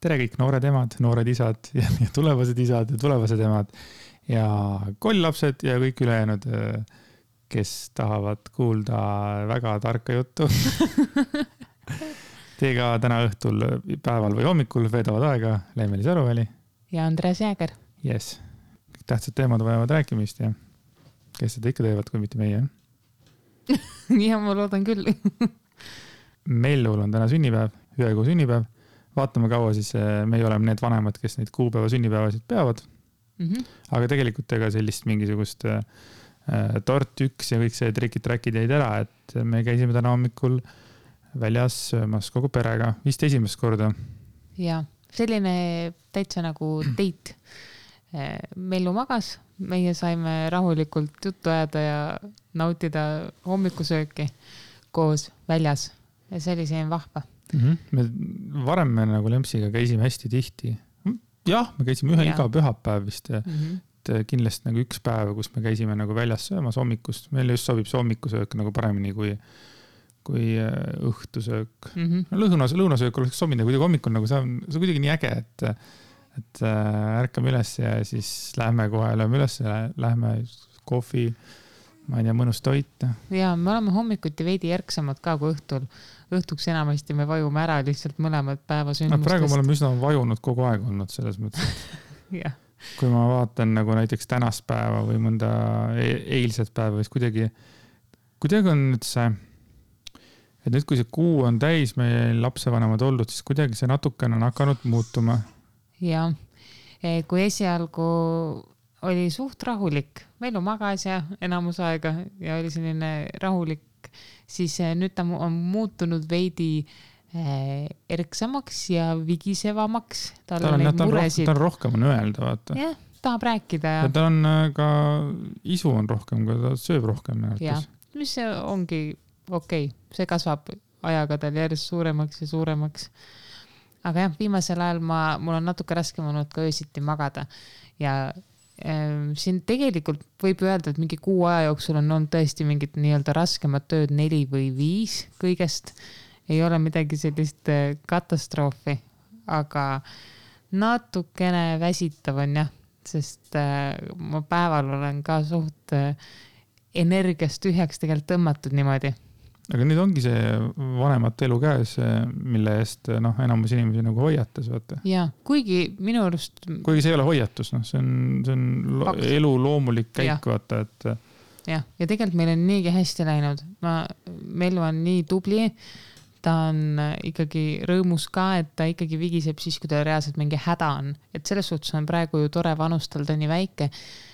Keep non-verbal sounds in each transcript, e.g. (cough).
tere kõik noored emad, noored isad (laughs) ja, ja tulevased isad ja tulevased emad ja koll-lapsed ja kõik ülejäänud, kes tahavad kuulda väga tarka juttu (laughs) Teiega täna õhtul, päeval või hommikul veedavad aega Leemeli Saruväli. ja Andres Jääger. jess, kõik tähtsad teemad vajavad rääkimist ja kes seda ikka teevad, kui mitte meie (laughs) ja ma loodan küll Mellul on täna sünnipäev, ühekuu sünnipäev. Vaatame, kaua siis eh, meie oleme need vanemad, kes neid kuupäeva sünnipäevasid peavad mm. -hmm. aga tegelikult ega sellist mingisugust äh, tort üks ja kõik see trikid-träkid jäid ära, et me käisime täna hommikul väljas söömas kogu perega, vist esimest korda. ja, selline täitsa nagu date. Mellu magas, meie saime rahulikult juttu ajada ja nautida hommikusööki koos väljas ja see oli selline vahva mm. -hmm. me varem me nagu Lempsiga käisime hästi tihti. jah, me käisime ühe ja. iga pühapäev vist mm. -hmm et kindlasti nagu üks päev, kus me käisime nagu väljas söömas hommikust, meile just sobib see hommikusöök nagu paremini kui, kui äh, õhtusöök mm. -hmm. no lõunas, lõunasöök oleks sobinud, aga kuidagi hommikul nagu see on, see on kuidagi nii äge, et, et äh, ärkame üles ja siis lähme kohe, lööme üles, lähme kohvi ma ei tea, mõnus toit. ja me oleme hommikuti veidi ärksamad ka kui õhtul. Õhtuks enamasti me vajume ära lihtsalt mõlemad päevasündmustest no,. praegu me oleme üsna vajunud kogu aeg olnud selles mõttes, et (laughs) kui ma vaatan nagu näiteks tänast päeva või mõnda e eilset päeva, siis kuidagi, kuidagi on nüüd see, et nüüd, kui see kuu on täis meil lapsevanemad olnud, siis kuidagi see natukene on hakanud muutuma. jah, e, kui esialgu oli suht rahulik, Vellu magas ja enamus aega ja oli selline rahulik, siis eh, nüüd ta on muutunud veidi eh, erksamaks ja vigisevamaks. tal on neid muresid. tal rohkem on öelda, vaata. jah, tahab rääkida ja. tal on eh, ka, isu on rohkem, kui ta sööb rohkem minu arvates. mis ongi okei okay., see kasvab ajaga tal järjest suuremaks ja suuremaks. aga jah, viimasel ajal ma, mul on natuke raskem olnud ka öösiti magada ja siin tegelikult võib öelda, et mingi kuu aja jooksul on olnud tõesti mingit nii-öelda raskemat tööd neli või viis kõigest. ei ole midagi sellist eh, katastroofi, aga natukene väsitav on jah, sest äh, ma päeval olen ka suht äh, energiast tühjaks tegelikult tõmmatud niimoodi aga nüüd ongi see vanemate elu käes, mille eest noh, enamus inimesi nagu hoiatas, vaata. ja, kuigi minu arust. kuigi see ei ole hoiatus, noh, see on, see on Paks. elu loomulik käik, vaata, et. jah, ja tegelikult meil on niigi hästi läinud, ma, Mellu on nii tubli. ta on ikkagi rõõmus ka, et ta ikkagi vigiseb siis, kui tal reaalselt mingi häda on, et selles suhtes on praegu ju tore vanus tal, ta on nii väike.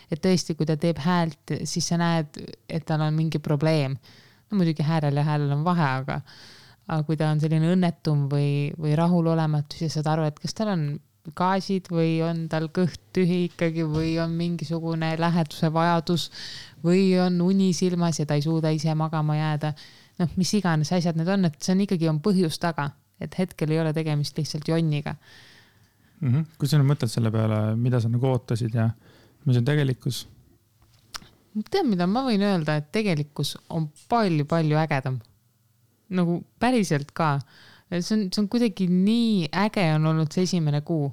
et tõesti, kui ta teeb häält, siis sa näed, et tal on mingi probleem no muidugi häälel ja häälel on vahe, aga, aga kui ta on selline õnnetum või, või rahulolematu, siis saad aru, et kas tal on gaasid või on tal kõht tühi ikkagi või on mingisugune läheduse vajadus või on uni silmas ja ta ei suuda ise magama jääda. noh, mis iganes asjad need on, et see on ikkagi on põhjus taga, et hetkel ei ole tegemist lihtsalt jonniga mm. -hmm. kui sa nüüd mõtled selle peale, mida sa nagu ootasid ja mis on tegelikkus tead, mida ma võin öelda, et tegelikkus on palju-palju ägedam. nagu päriselt ka. see on, see on kuidagi nii äge on olnud see esimene kuu.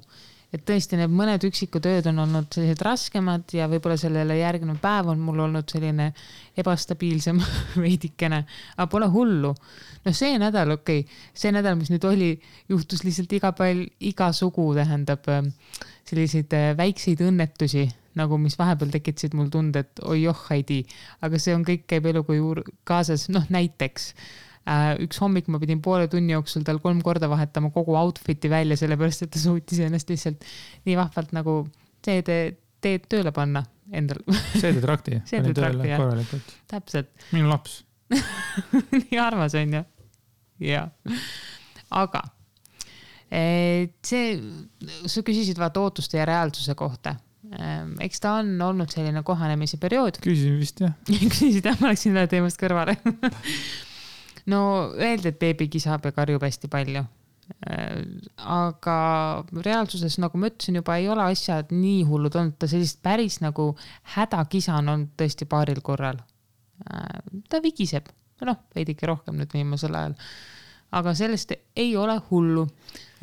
Et tõesti, need mõned üksikud ööd on olnud sellised raskemad ja võib-olla sellele järgnev päev on mul olnud selline ebastabiilsem (laughs) veidikene, aga pole hullu. noh, see nädal, okei okay,, see nädal, mis nüüd oli, juhtus lihtsalt iga päev, igasugu tähendab selliseid äh, väikseid õnnetusi nagu, mis vahepeal tekitasid mul tunde, et oi joh, Heidi, aga see on kõik käib eluga juur kaasas, noh näiteks üks hommik ma pidin poole tunni jooksul tal kolm korda vahetama kogu outfit'i välja, sellepärast et ta suutis ennast lihtsalt nii vahvalt nagu teede, teed tööle panna endal. Seedetrakti seedetrakti (laughs) jah, korralikult. täpselt. minu laps. (laughs) Nii armas on ju, jaa, aga see, sa küsisid vaata ootuste ja reaalsuse kohta. Ehm, eks ta on olnud selline kohanemise periood. küsisin vist jah. (laughs) Küsisid jah, ma läksin ühe teemast kõrvale no öeldi, et beebi kisab ja karjub hästi palju. Ehm, aga reaalsuses, nagu ma ütlesin juba, ei ole asjad nii hullud olnud, ta sellist päris nagu hädakisa on olnud tõesti paaril korral. Ehm, ta vigiseb, noh, veidike rohkem nüüd viimasel ajal. aga sellest ei ole hullu.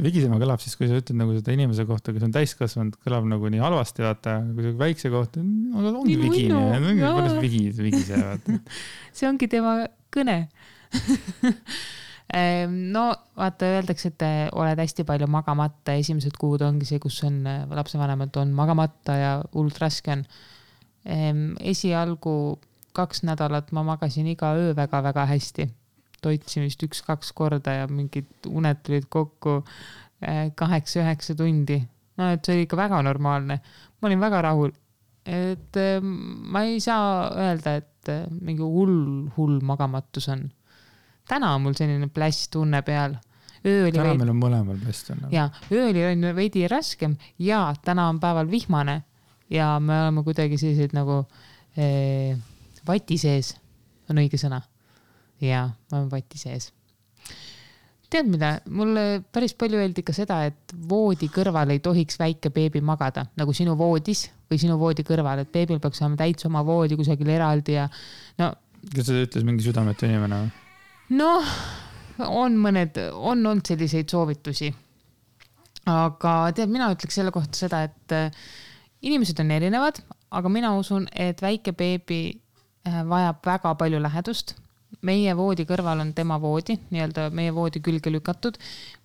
vigisema kõlab siis, kui sa ütled nagu seda inimese kohta, kes on täiskasvanud, kõlab nagu nii halvasti, vaata, kui väikse kohta, aga ongi vigine, kuidas vigi, vigise, vaata. (laughs) see ongi tema kõne (laughs) no vaata, öeldakse, et oled hästi palju magamata, esimesed kuud ongi see, kus on lapsevanemad on magamata ja hullult raske on. Esialgu kaks nädalat ma magasin iga öö väga-väga hästi toitsin vist üks-kaks korda ja mingid uned tulid kokku eh, kaheksa-üheksa tundi. no et see oli ikka väga normaalne. ma olin väga rahul. et eh, ma ei saa öelda, et eh, mingi hull, hull magamatus on. Täna on mul selline plässtunne peal täna veidi... meil on mõlemal plässtunne. ja, öö oli veidi raskem ja täna on päeval vihmane ja me oleme kuidagi sellised nagu eh, vati sees, on õige sõna jaa, ma olen vati sees. tead mida, mulle päris palju öeldi ka seda, et voodi kõrval ei tohiks väike beebi magada nagu sinu voodis või sinu voodi kõrval, et beebil peaks olema täitsa oma voodi kusagil eraldi ja no. kas seda ütles mingi südametu inimene või? Noh, on mõned, on olnud selliseid soovitusi. aga tead, mina ütleks selle kohta seda, et äh, inimesed on erinevad, aga mina usun, et väike beebi äh, vajab väga palju lähedust meie voodi kõrval on tema voodi, nii-öelda meie voodi külge lükatud,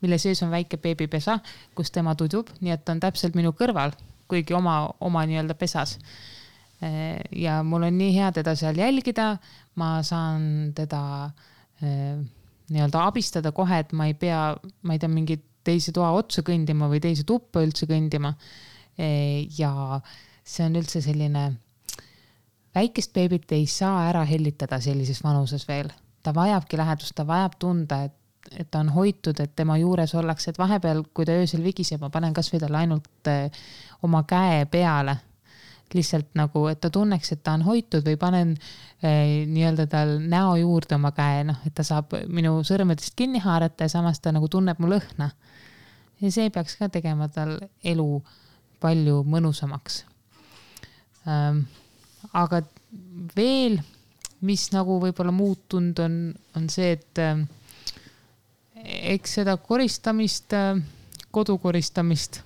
mille sees on väike beebipesa, kus tema tudub, nii et ta on täpselt minu kõrval, kuigi oma, oma nii-öelda pesas. ja mul on nii hea teda seal jälgida, ma saan teda eh, nii-öelda abistada kohe, et ma ei pea, ma ei tea, mingi teise toa otsa kõndima või teise tuppa üldse kõndima. Eh, ja see on üldse selline väikest beebit ei saa ära hellitada sellises vanuses veel, ta vajabki lähedust, ta vajab tunda, et, et ta on hoitud, et tema juures ollakse, et vahepeal, kui ta öösel vigiseb, ma panen kasvõi talle ainult eh, oma käe peale lihtsalt nagu, et ta tunneks, et ta on hoitud või panen eh, nii-öelda tal näo juurde oma käe, noh, et ta saab minu sõrmedest kinni haarata ja samas ta nagu tunneb mu lõhna. ja see peaks ka tegema tal elu palju mõnusamaks ähm, aga veel, mis nagu võib-olla muutunud on, on see, et äh, eks seda koristamist äh,, kodu koristamist,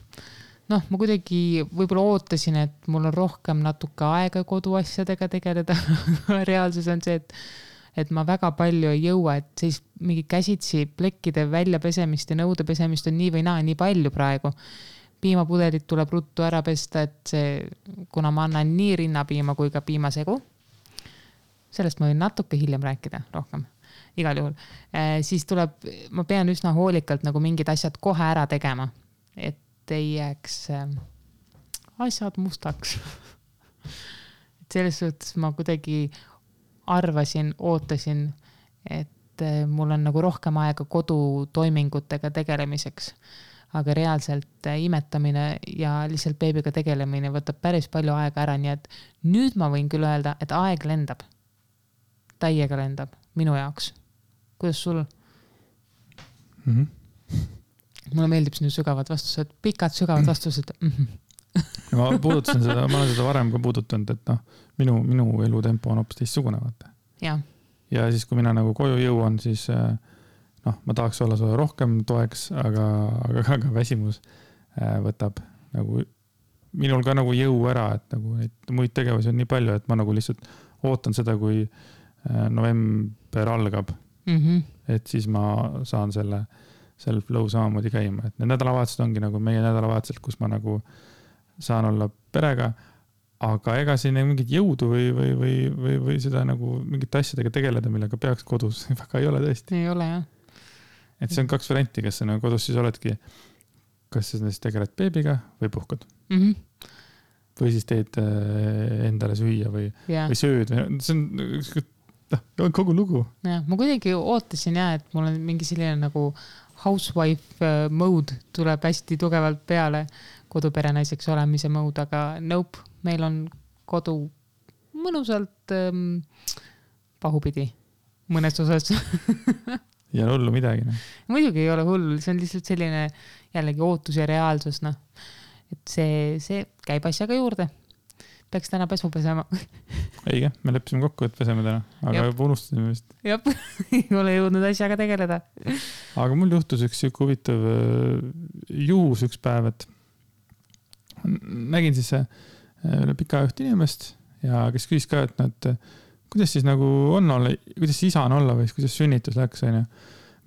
noh, ma kuidagi võib-olla ootasin, et mul on rohkem natuke aega koduasjadega tegeleda (laughs) reaalsus on see, et et ma väga palju ei jõua, et siis mingi käsitsi plekkide väljapesemist ja nõude pesemist on nii või naa nii palju praegu piimapudelid tuleb ruttu ära pesta, et see, kuna ma annan nii rinnapiima kui ka piimasegu. sellest ma võin natuke hiljem rääkida rohkem, igal juhul eh,. siis tuleb, ma pean üsna hoolikalt nagu mingid asjad kohe ära tegema, et ei jääks eh, asjad mustaks (laughs) et selles suhtes ma kuidagi arvasin, ootasin, et eh, mul on nagu rohkem aega kodutoimingutega tegelemiseks aga reaalselt äh, imetamine ja lihtsalt beebiga tegelemine võtab päris palju aega ära, nii et nüüd ma võin küll öelda, et aeg lendab. täiega lendab, minu jaoks. kuidas sul mm? -hmm. Mulle meeldib sinu sügavad vastused, pikad sügavad vastused mm. -hmm. ma puudutasin seda, ma olen seda varem ka puudutanud, et noh, minu, minu elutempo on hoopis teistsugune, vaata. ja siis, kui mina nagu koju jõuan, siis äh, noh, ma tahaks olla sulle rohkem toeks, aga, aga, aga väsimus äh, võtab nagu minul ka nagu jõu ära, et nagu neid muid tegevusi on nii palju, et ma nagu lihtsalt ootan seda, kui äh, november algab mm. -hmm. et siis ma saan selle self-flow samamoodi käima, et need nädalavahetused ongi nagu meie nädalavahetused, kus ma nagu saan olla perega. aga ega siin mingit jõudu või, või, või, või, või seda nagu mingite asjadega tegeleda, millega peaks kodus (laughs) väga ei ole tõesti. ei ole jah et see on kaks varianti, kas sa nagu kodus siis oledki, kas sa siis tegeled beebiga või puhkad mm. -hmm. või siis teed äh, endale süüa või yeah., või sööd, see on noh, kogu lugu. jah, ma kuidagi ootasin ja, et mul on mingi selline nagu housewife äh, mode tuleb hästi tugevalt peale, koduperenaiseks olemise mode, aga nope, meil on kodu mõnusalt ähm, pahupidi mõnes osas ei ole hullu midagi, noh. muidugi ei ole hull, see on lihtsalt selline jällegi ootus ja reaalsus, noh. et see, see käib asjaga juurde. Peaks täna pesu pesema õige, me leppisime kokku, et peseme täna, aga juba unustasime vist. jah, (laughs) ei ole jõudnud asjaga tegeleda. aga mul juhtus üks sihuke huvitav äh, juhus üks päev, et nägin siis äh, üle pika aja ühte inimest ja kes küsis ka, et noh, et kuidas siis nagu on olla, kuidas isa on olla või kuidas sünnitus läks, onju.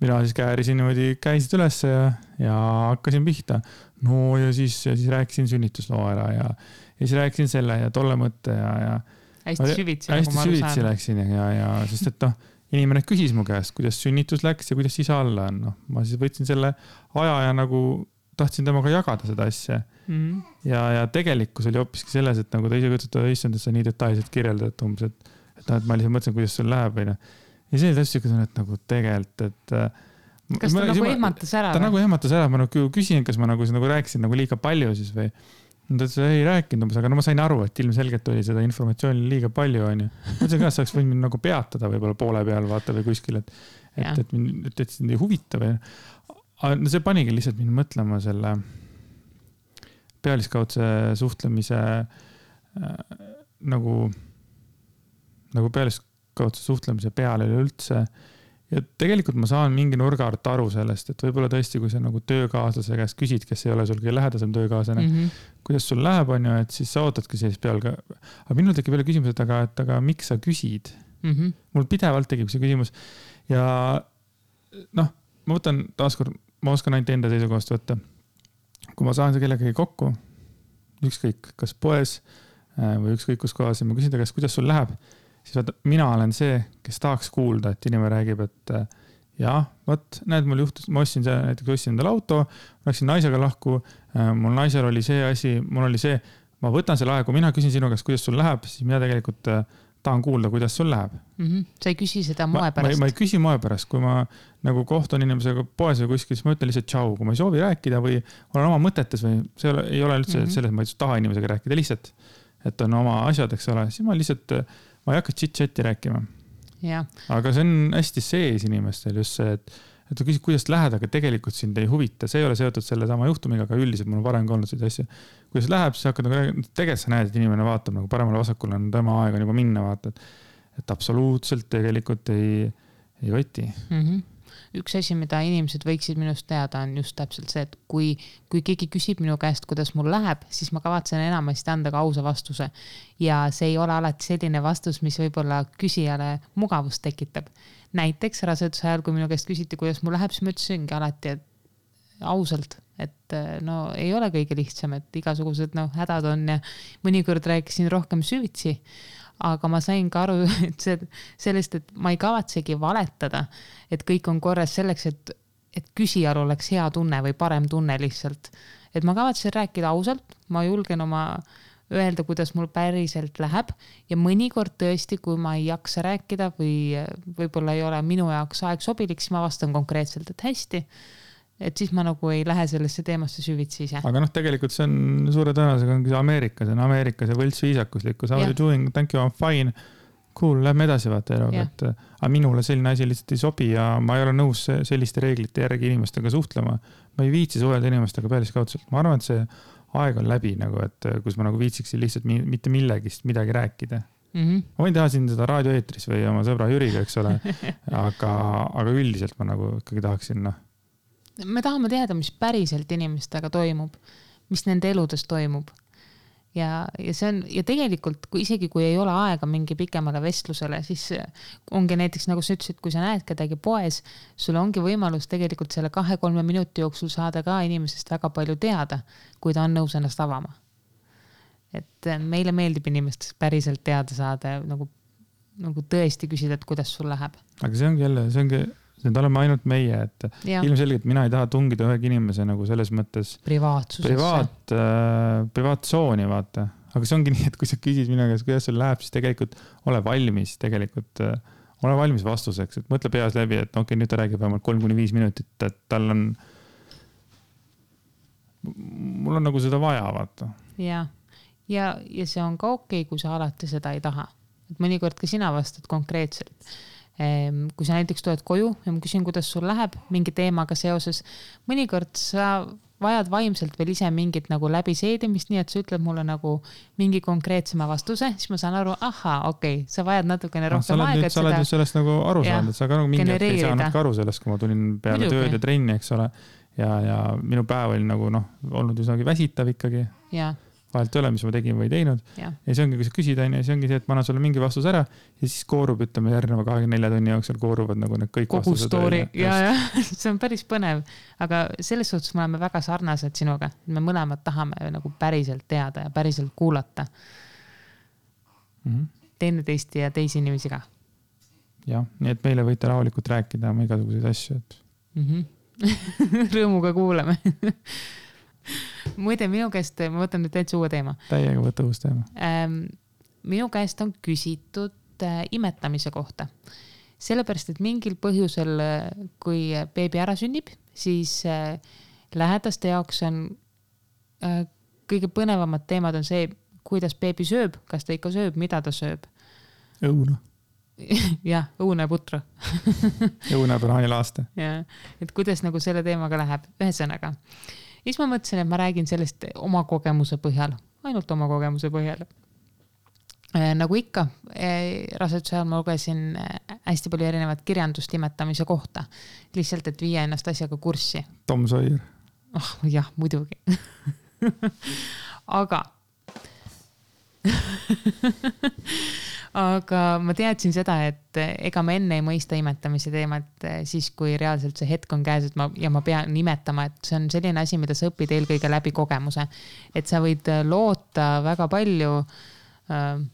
Mina siis käärisin niimoodi käisid ülesse ja, ja hakkasin pihta. no ja siis, ja siis rääkisin sünnitusloo ära ja, ja siis rääkisin selle ja tolle mõtte ja, ja. hästi süvitsi. hästi nagu süvitsi läksin ja, ja, ja sest et noh, inimene küsis mu käest, kuidas sünnitus läks ja kuidas isa olla on, noh, ma siis võtsin selle aja ja nagu tahtsin temaga jagada seda asja mm. -hmm. ja, ja tegelikkus oli hoopiski selles, et nagu ta ise ütles, et issand, et sa nii detailselt kirjeldad umbes, et, et noh, et ma lihtsalt mõtlesin, kuidas sul läheb, onju. Ja selliseid asju ikka tunnen, et nagu tegelikult, et. Äh, kas ta ma, nagu ehmatas ära? ta või? nagu ehmatas ära, ma nagu küsin, kas ma nagu, nagu rääkisin nagu liiga palju siis või ta ütles, ei rääkinud umbes, aga no ma sain aru, et ilmselgelt oli seda informatsiooni liiga palju, onju. ma ütlesin ka, et sa oleks võinud mind nagu peatada võib-olla poole peal vaata või kuskil, et, et, et mind, et, et sind ei huvita või aga no see panigi lihtsalt mind mõtlema selle pealiskaudse suhtlemise äh, nagu, nagu pealiskaudse suhtlemise peale üleüldse. ja tegelikult ma saan mingi nurga alt aru sellest, et võib-olla tõesti, kui sa nagu töökaaslase käest küsid, kes ei ole sul kõige lähedasem töökaaslane mm, -hmm. kuidas sul läheb, on ju, et siis sa ootadki sellist peal ka. aga minul tekib jälle küsimus, et aga, et aga miks sa küsid mm? -hmm. mul pidevalt tekib see küsimus ja noh, ma võtan taaskord ma oskan ainult enda seisukohast võtta. kui ma saan kellegagi kokku, ükskõik, kas poes äh, või ükskõik kus kohas ja ma küsin ta käest, kuidas sul läheb, siis vaata, mina olen see, kes tahaks kuulda, et inimene räägib, et äh, jah, vot näed, mul juhtus, ma ostsin näiteks ostsin endale auto, läksin naisega lahku, äh, mul naisel oli see asi, mul oli see, ma võtan selle aja, kui mina küsin sinu käest, kuidas sul läheb, siis mina tegelikult tahan kuulda, kuidas sul läheb mm. -hmm. sa ei küsi seda moe pärast? ma ei küsi moe pärast, kui ma nagu kohtun inimesega poes või kuskil, siis ma ütlen lihtsalt tšau, kui ma ei soovi rääkida või olen oma mõtetes või see ei ole, ei ole üldse mm -hmm. selles, ma ei taha inimesega rääkida, lihtsalt. et on oma asjad, eks ole, siis ma lihtsalt, ma ei hakka chit-chat'i rääkima. aga see on hästi sees inimestel just see, et et ta küsib, kuidas lähed, aga tegelikult sind ei huvita, see ei ole seotud sellesama juhtumiga, aga üldiselt mul on varem ka olnud selliseid asju. kuidas läheb, siis hakkad nagu rääkima, tegelikult sa näed, et inimene vaatab nagu paremale-vasakule, on tema aeg on juba minna, vaata, et. et absoluutselt tegelikult ei, ei koti mm. -hmm üks asi, mida inimesed võiksid minust teada, on just täpselt see, et kui, kui keegi küsib minu käest, kuidas mul läheb, siis ma kavatsen enamasti anda ka ausa vastuse. ja see ei ole alati selline vastus, mis võib-olla küsijale mugavust tekitab näiteks raseduse ajal, kui minu käest küsiti, kuidas mul läheb, siis ma ütlesingi alati, et ausalt, et no ei ole kõige lihtsam, et igasugused noh, hädad on ja mõnikord rääkisin rohkem süvitsi. Aga ma sain ka aru, (laughs) et see, sellest, et ma ei kavatsegi valetada, et kõik on korras selleks, et, et küsijal oleks hea tunne või parem tunne lihtsalt. et ma kavatsen rääkida ausalt, ma julgen oma öelda, kuidas mul päriselt läheb ja mõnikord tõesti, kui ma ei jaksa rääkida või võib-olla ei ole minu jaoks aeg sobilik, siis ma vastan konkreetselt, et hästi. Et siis ma nagu ei lähe sellesse teemasse süvitsi ise. aga noh, tegelikult see on suure tõenäosusega ongi see Ameerika, see on Ameerika see võltsviisakuslikkus, how are you doing, thank you, I m fine. Cool, lähme edasi vaata eluga, et aga minule selline asi lihtsalt ei sobi ja ma ei ole nõus selliste reeglite järgi inimestega suhtlema. ma ei viitsi suhelda inimestega pealiskaudselt, ma arvan, et see aeg on läbi nagu, et äh, kus ma nagu viitsiksin lihtsalt mi mitte millegist midagi rääkida mm. -hmm. ma võin teha siin seda raadioeetris või oma sõbra Jüriga, eks ole (laughs) aga, aga üldiselt ma nagu ikkagi tahaksin, noh. Me tahame teada, mis päriselt inimestega toimub, mis nende eludes toimub ja, ja see on ja tegelikult, kui isegi kui ei ole aega mingi pikemale vestlusele, siis ongi näiteks nagu sa ütlesid, kui sa näed kedagi poes, sul ongi võimalus tegelikult selle kahe-kolme minuti jooksul saada ka inimesest väga palju teada, kui ta on nõus ennast avama. et meile meeldib inimestest päriselt teada saada nagu, nagu tõesti küsida, et kuidas sul läheb. aga see ongi jälle, see ongi need oleme ainult meie, et ja. ilmselgelt mina ei taha tungida ühegi inimese nagu selles mõttes. privaatsusesse. privaat äh,, privaattsooni vaata, aga see ongi (laughs) nii, et kui sa küsid minu käest, kuidas sul läheb, siis tegelikult ole valmis tegelikult äh, ole valmis vastuseks, et mõtle peas läbi, et okei okay,, nüüd ta räägib vähemalt kolm kuni viis minutit, et tal on. mul on nagu seda vaja, vaata. ja, ja, ja see on ka okei okay,, kui sa alati seda ei taha, et mõnikord ka sina vastad konkreetselt kui sa näiteks tuled koju ja ma küsin, kuidas sul läheb mingi teemaga seoses, mõnikord sa vajad vaimselt veel ise mingit nagu läbiseedimist, nii et sa ütled mulle nagu mingi konkreetsema vastuse, siis ma saan aru, ahhaa, okei okay,, sa vajad natukene noh, rohkem aega, et seda. sa oled nüüd sellest nagu aru saanud, et sa ka nagu mingi hetk ei saanud ka aru sellest, kui ma tulin peale Muidugi. tööd ja trenni, eks ole. ja, ja minu päev oli nagu noh, olnud üsnagi väsitav ikkagi. jah vahet ei ole, mis ma tegin või ei teinud. ja see ongi, kui sa küsid, onju, see ongi see, et ma annan sulle mingi vastuse ära ja siis koorub, ütleme järgneva kahekümne nelja tunni jooksul kooruvad nagu need kõik kogu story ja, ja (laughs) see on päris põnev. aga selles suhtes me oleme väga sarnased sinuga, me mõlemad tahame nagu päriselt teada ja päriselt kuulata mm -hmm. teineteist ja teisi inimesi ka. jah, nii et meile võite rahulikult rääkida oma igasuguseid asju, et mm. -hmm. (laughs) rõõmuga kuulame (laughs) muide, minu käest, ma võtan nüüd täitsa uue teema. täiega võta uus teema ähm,. minu käest on küsitud äh, imetamise kohta. sellepärast, et mingil põhjusel, äh, kui beebi ära sünnib, siis äh, lähedaste jaoks on äh, kõige põnevamad teemad on see, kuidas beebi sööb, kas ta ikka sööb, mida ta sööb. õuna (laughs) jah, õune putru õune banaanilaaste. (laughs) jah, et kuidas nagu selle teemaga läheb, ühesõnaga siis ma mõtlesin, et ma räägin sellest oma kogemuse põhjal, ainult oma kogemuse põhjal äh, nagu ikka, äh, raseduse ajal ma lugesin äh, hästi palju erinevat kirjandust imetamise kohta. lihtsalt, et viia ennast asjaga kurssi. Tom Sawyer. oh jah, muidugi (laughs) aga (laughs) aga ma teadsin seda, et ega ma enne ei mõista imetamise teemat eh, siis, kui reaalselt see hetk on käes, et ma ja ma pean imetama, et see on selline asi, mida sa õpid eelkõige läbi kogemuse. et sa võid eh, loota väga palju. Eh,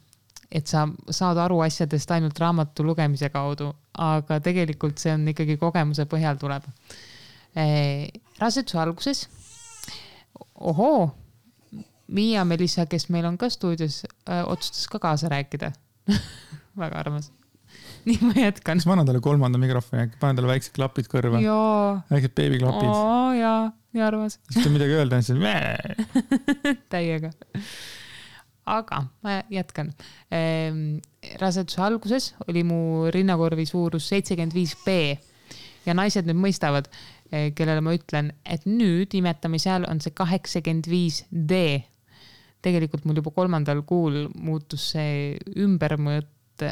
et sa saad aru asjadest ainult raamatu lugemise kaudu, aga tegelikult see on ikkagi kogemuse põhjal tuleb. raseduse alguses, ohoo Miia Melissa, kes meil on ka stuudios, otsustas ka kaasa rääkida (laughs) väga armas. nii, ma jätkan. kas ma annan talle kolmanda mikrofoni äkki, panen talle väiksed klapid kõrva? väiksed beebiklapid. jaa, nii armas. siis kui midagi öelda, siis (laughs) täiega. aga ma jätkan ehm,. raseduse alguses oli mu rinnakorvi suurus seitsekümmend viis B ja naised nüüd mõistavad, eh, kellele ma ütlen, et nüüd imetamise ajal on see kaheksakümmend viis D tegelikult mul juba kolmandal kuul muutus see ümbermõõt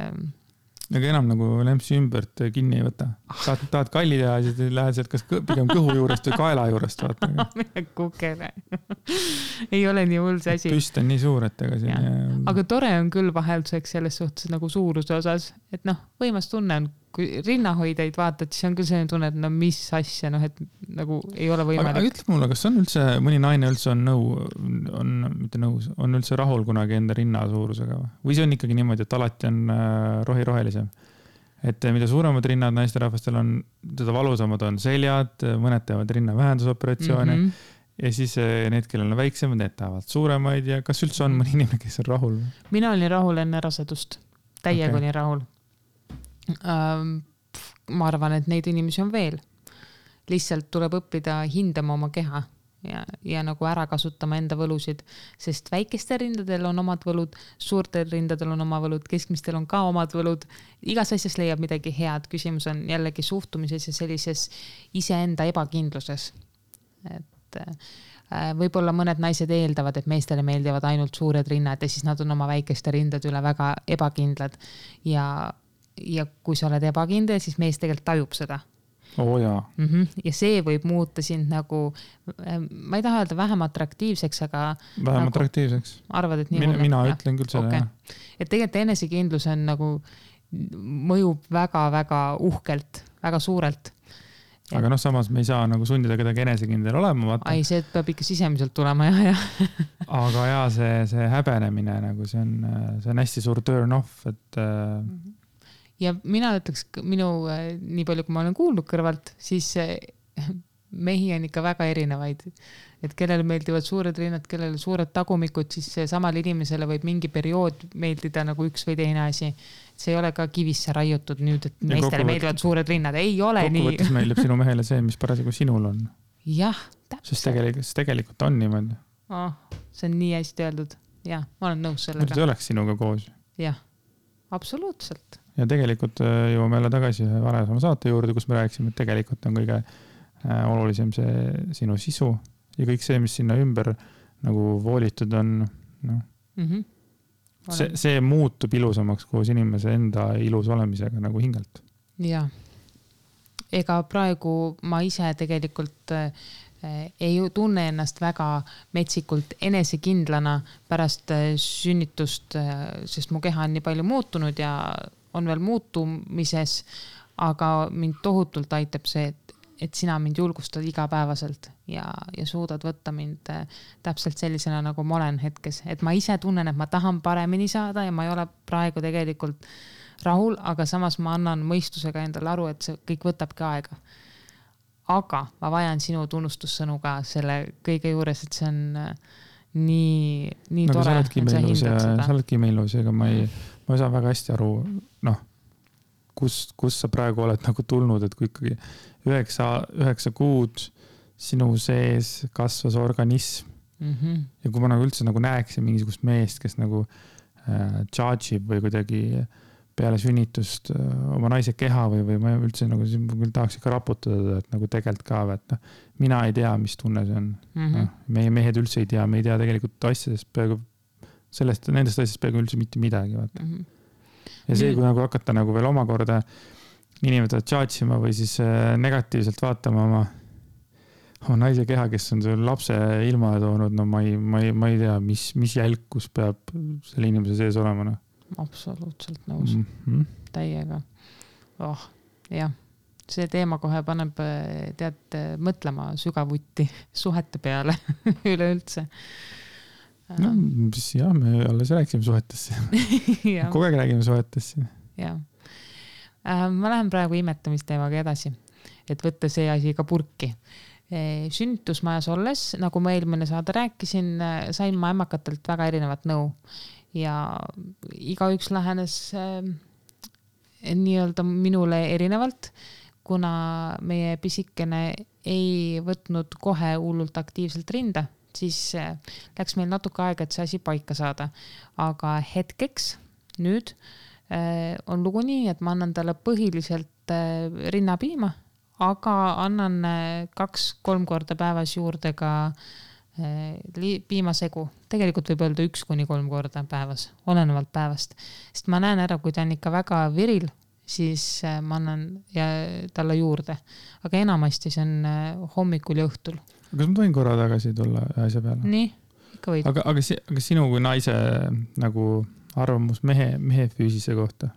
aga enam nagu lempsi ümbert kinni ei võta. tahad, (laughs) tahad kalli teha, siis lähed sealt kas pigem kõhu juurest või kaela juurest vaata. (laughs) mine kukele (laughs) ei ole nii hull see asi. püst on nii suur, et ega siin. aga tore on küll vahelduseks selles suhtes nagu suuruse osas, et noh, võimas tunne on kui rinnahoidjaid vaatad, siis on küll selline tunne, et no mis asja, noh, et nagu ei ole võimalik. aga ütle mulle, kas on üldse, mõni naine üldse on nõu, on, mitte nõus, on üldse rahul kunagi enda rinna suurusega või? või see on ikkagi niimoodi, et alati on äh, rohi rohelisem? et mida suuremad rinnad naisterahvastel on, seda valusamad on seljad, mõned teevad rinnavähendusoperatsioone mm. -hmm ja siis äh, need, kellel on väiksemad, need tahavad suuremaid ja kas üldse on mõni inimene, kes on rahul? mina olin rahul enne rasedust, täiega okay. olin rahul ma arvan, et neid inimesi on veel. lihtsalt tuleb õppida hindama oma keha ja, ja nagu ära kasutama enda võlusid, sest väikestel rindadel on omad võlud, suurtel rindadel on oma võlud, keskmistel on ka omad võlud. igas asjas leiab midagi head, küsimus on jällegi suhtumises ja sellises iseenda ebakindluses. et äh, võib-olla mõned naised eeldavad, et meestele meeldivad ainult suured rinnad ja siis nad on oma väikeste rindade üle väga ebakindlad ja ja kui sa oled ebakindel, siis mees tegelikult tajub seda oo oh, jaa mm. -hmm. ja see võib muuta sind nagu, ma ei taha öelda vähem atraktiivseks, aga. vähem nagu, atraktiivseks. arvad, et nii? mina, mina ja. ütlen küll seda okay., jah. et tegelikult enesekindlus on nagu, mõjub väga-väga uhkelt, väga suurelt. aga noh, samas me ei saa nagu sundida kedagi enesekindel olema, vaata. ei, see peab ikka sisemiselt tulema jah, jah (laughs) aga jaa, see, see häbenemine nagu see on, see on hästi suur turn off, et mm. -hmm ja mina ütleks minu, äh, nii palju, kui ma olen kuulnud kõrvalt, siis äh, (laughs) mehi on ikka väga erinevaid. et kellele meeldivad suured rinnad, kellele suured tagumikud, siis samale inimesele võib mingi periood meeldida nagu üks või teine asi. see ei ole ka kivisse raiutud nüüd, et meestele meeldivad suured rinnad, ei ole nii. kokkuvõttes meeldib sinu mehele see, mis parasjagu sinul on. jah, täpselt. sest tegelikult, sest tegelikult on niimoodi oh,. see on nii hästi öeldud, jah, ma olen nõus sellega. muidu see oleks sinuga koos. jah, absoluutselt ja tegelikult äh, jõuame jälle tagasi ühe varasema saate juurde, kus me rääkisime, et tegelikult on kõige äh, olulisem see sinu sisu ja kõik see, mis sinna ümber nagu voolitud on, noh mm -hmm. see, see muutub ilusamaks koos inimese enda ilus olemisega nagu hingelt. jah, ega praegu ma ise tegelikult äh, ei tunne ennast väga metsikult enesekindlana pärast sünnitust, sest mu keha on nii palju muutunud ja on veel muutumises. aga mind tohutult aitab see, et, et sina mind julgustad igapäevaselt ja, ja suudad võtta mind äh, täpselt sellisena, nagu ma olen hetkes, et ma ise tunnen, et ma tahan paremini saada ja ma ei ole praegu tegelikult rahul, aga samas ma annan mõistusega endale aru, et see kõik võtabki aega. aga ma vajan sinu tunnustussõnu ka selle kõige juures, et see on äh, nii, nii no, tore. sa oledki meil ilus ja sa oledki meil ilus, ega ma ei, ma ei saa väga hästi aru, noh, kus, kus sa praegu oled nagu tulnud, et kui ikkagi üheksa, üheksa kuud sinu sees kasvas organism mm. -hmm. ja kui ma nagu üldse nagu näeksin mingisugust meest, kes nagu äh, charge ib või kuidagi peale sünnitust äh, oma naise keha või, või ma üldse nagu, ma küll tahaks ikka raputada teda, et nagu tegelikult ka, et noh, mina ei tea, mis tunne see on mm. -hmm. noh, meie mehed üldse ei tea, me ei tea tegelikult asjadest peaaegu, sellest, nendest asjadest peaaegu üldse mitte midagi, vaata Mm -hmm. ja see, kui nagu hakata nagu veel omakorda inimesed charge ima või siis äh, negatiivselt vaatama oma, oma naise keha, kes on sul lapse ilmale toonud, no ma ei, ma ei, ma ei tea, mis, mis jälkus peab selle inimese sees olema, noh absoluutselt nõus mm -hmm. täiega. oh, jah, see teema kohe paneb, tead, mõtlema sügavuti (laughs) suhete peale (laughs) üleüldse. No mis jah, me alles rääkisime suhetest siin (laughs) kogu aeg räägime suhetest siin jah. ma lähen praegu imetamisteemaga edasi, et võtta see asi ka purki. sünnitusmajas olles, nagu ma eelmine saade rääkisin, sain ma ämmakatelt väga erinevat nõu. Ja igaüks lähenes äh, nii-öelda minule erinevalt, kuna meie pisikene ei võtnud kohe hullult aktiivselt rinda, siis äh, läks meil natuke aega, et see asi paika saada. aga hetkeks nüüd äh, on lugu nii, et ma annan talle põhiliselt äh, rinnapiima, aga annan kaks-kolm korda päevas juurde ka piimasegu, tegelikult võib öelda üks kuni kolm korda päevas, olenevalt päevast. sest ma näen ära, kui ta on ikka väga viril, siis ma annan talle juurde. aga enamasti see on hommikul ja õhtul. Kas ma tohin korra tagasi tulla ühe asja peale? nii, ikka võid. aga, aga, aga sinu kui naise nagu arvamus mehe, mehe füüsise kohta?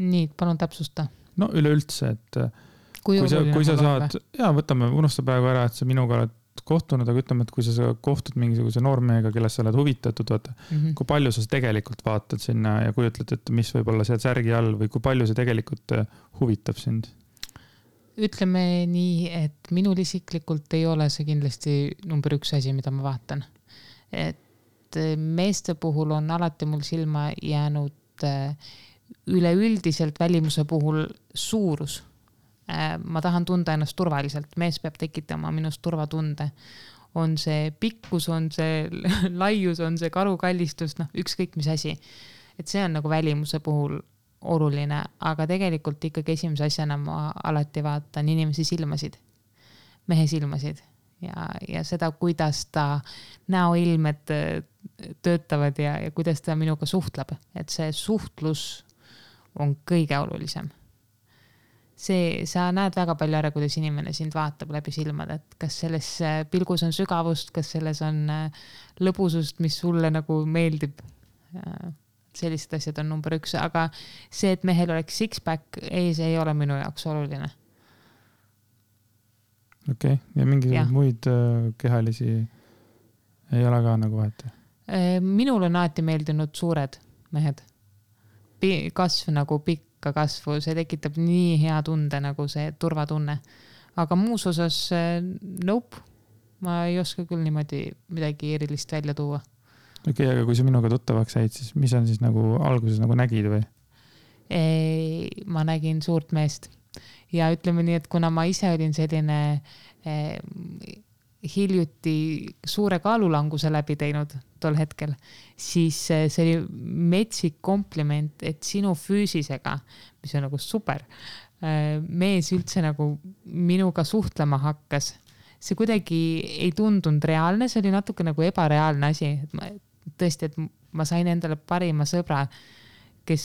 nii, palun täpsusta. no üleüldse, et kui kui sa, kui sa saad, ja võtame, unusta praegu ära, et sa minuga oled kohtunud, aga ütleme, et kui sa, sa kohtud mingisuguse noormehega, kellest sa oled huvitatud, vaata, või? Mhm. kui palju sa tegelikult vaatad sinna ja kujutled ette, mis võib olla seal särgi all või kui palju see tegelikult äh, huvitab sind? Ütleme nii, et minul isiklikult ei ole see kindlasti number üks asi, mida ma vaatan. et eh, meeste puhul on alati mul silma jäänud eh, üleüldiselt välimuse puhul suurus. ma tahan tunda ennast turvaliselt, mees peab tekitama minus turvatunde. on see pikkus, on see (laughs) laius, on see karukallistus, noh, ükskõik mis asi. et see on nagu välimuse puhul oluline, aga tegelikult ikkagi esimese asjana ma alati vaatan inimese silmasid, mehe silmasid ja, ja seda, kuidas ta näoilmed äh, töötavad ja, ja kuidas ta minuga suhtleb, et see suhtlus on kõige olulisem. see, sa näed väga palju ära, kuidas inimene sind vaatab läbi silmade, et kas selles äh, pilgus on sügavust, kas selles on äh, lõbusust, mis sulle nagu meeldib sellised asjad on number üks, aga see, et mehel oleks six-pack, ei, see ei ole minu jaoks oluline. okei okay. ja mingisuguseid muid äh, kehalisi ei ole ka nagu vahet? minul on alati meeldinud suured mehed. kasv nagu pikka kasvu, see tekitab nii hea tunde nagu see turvatunne. aga muus osas äh, nope, ma ei oska küll niimoodi midagi erilist välja tuua okei okay,, aga kui sa minuga tuttavaks said, siis mis on siis nagu alguses nagu nägid või? ma nägin suurt meest ja ütleme nii, et kuna ma ise olin selline eh, hiljuti suure kaalulanguse läbi teinud tol hetkel, siis eh, see oli metsik kompliment, et sinu füüsisega, mis on nagu super, mees üldse nagu minuga suhtlema hakkas. see kuidagi ei tundunud reaalne, see oli natuke nagu ebareaalne asi, et ma tõesti, et ma sain endale parima sõbra, kes,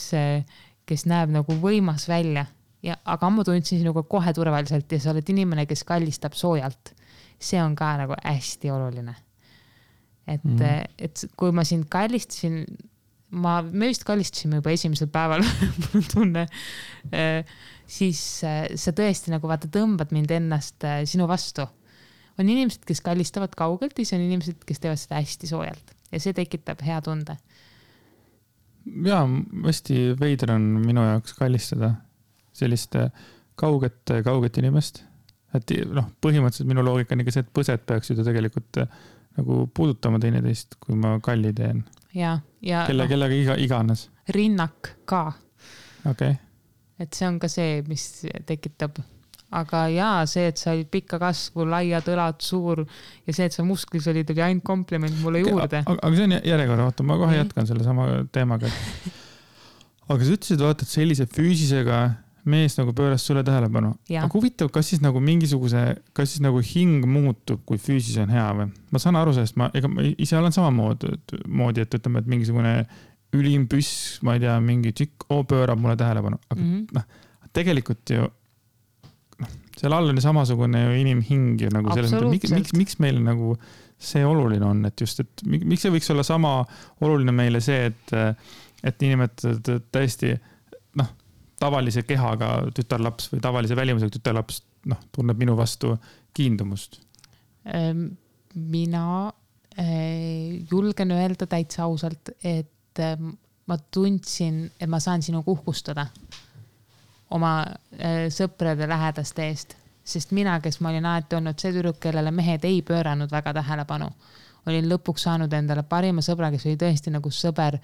kes näeb nagu võimas välja ja, aga ma tundsin sinuga kohe turvaliselt ja sa oled inimene, kes kallistab soojalt. see on ka nagu hästi oluline. et mm, -hmm. et kui ma sind kallistasin, ma, me vist kallistasime juba esimesel päeval (laughs) mul on tunne siis sa tõesti nagu vaata, tõmbad mind ennast sinu vastu. on inimesed, kes kallistavad kaugelt ja siis on inimesed, kes teevad seda hästi soojalt ja see tekitab hea tunde. ja hästi veider on minu jaoks kallistada sellist kauget, kauget inimest. et noh, põhimõtteliselt minu loogika on ikka see, et põsed peaksid ju tegelikult nagu puudutama teineteist, kui ma kalli teen. ja, ja. kelle no,, kellega iga, iganes. rinnak ka. okei okay et see on ka see, mis tekitab, aga jaa, see, et sa olid pikka kasvu, laiad õlad, suur ja see, et sa musklis olid, oli ainult kompliment mulle juurde. aga see on järjekord, oota, ma kohe jätkan sellesama teemaga, et aga sa ütlesid, vaata, et sellise füüsisega mees nagu pööras sulle tähelepanu. aga huvitav, kas siis nagu mingisuguse, kas siis nagu hing muutub, kui füüsis on hea või? ma saan aru sellest, ma, ega ma ise olen samamoodi, moodi, et ütleme, et mingisugune ülim püss, ma ei tea, mingi tšikk oh, pöörab mulle tähelepanu, aga mm -hmm. noh, tegelikult ju seal all on ju samasugune ju inimhing ju nagu selles mõttes, miks, miks, meil nagu see oluline on, et just, et miks ei võiks olla sama oluline meile see, et, et niinimetatud tõesti noh, tavalise kehaga tütarlaps või tavalise välimusega tütarlaps noh, tunneb minu vastu kiindumust? Ehm, mina eh, julgen öelda täitsa ausalt, et ähm, ma tundsin, et ma saan sinuga uhkustada oma äh, sõprade lähedaste eest, sest mina, kes ma olin alati olnud see tüdruk, kellele mehed ei pööranud väga tähelepanu, olin lõpuks saanud endale parima sõbra, kes oli tõesti nagu sõber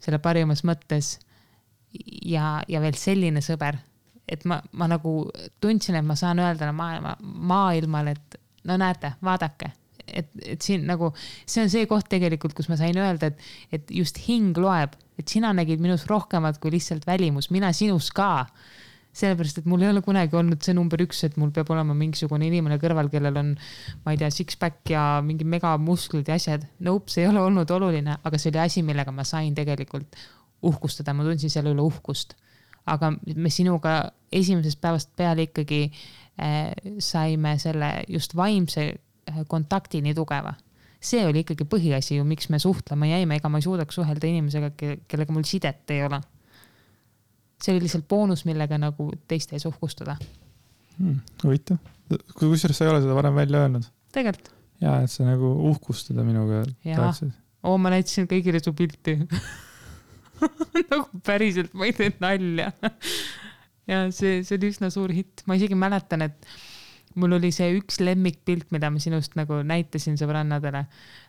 selle parimas mõttes. ja, ja veel selline sõber, et ma, ma nagu tundsin, et ma saan öelda maailma, maailmale, et no näete, vaadake. Et, et siin nagu, see on see koht tegelikult, kus ma sain öelda, et, et just hing loeb, et sina nägid minus rohkemat kui lihtsalt välimus, mina sinus ka sellepärast, et mul ei ole kunagi olnud see number üks, et mul peab olema mingisugune inimene kõrval, kellel on, ma ei tea, six-pack ja mingi megamusklid ja asjad. Nope, see ei ole olnud oluline, aga see oli asi, millega ma sain tegelikult uhkustada, ma tundsin selle üle uhkust. aga me sinuga esimesest päevast peale ikkagi äh, saime selle just vaimse Äh, kontakti nii tugeva. see oli ikkagi põhiasi ju, miks me suhtlema jäime, ega ma ei suudaks suhelda inimesega, kellega mul sidet ei ole. See oli lihtsalt boonus, millega nagu teiste ees uhkustada hmm,. huvitav, kusjuures sa ei ole seda varem välja öelnud. tegelikult. ja, et sa nagu uhkustada minuga tahaksid. oo, ma näitasin kõigile su pilti (laughs) nagu päriselt, ma ei tee nalja (laughs) ja see, see oli üsna suur hitt, ma isegi mäletan, et mul oli see üks lemmikpilt, mida ma sinust nagu näitasin sõbrannadele.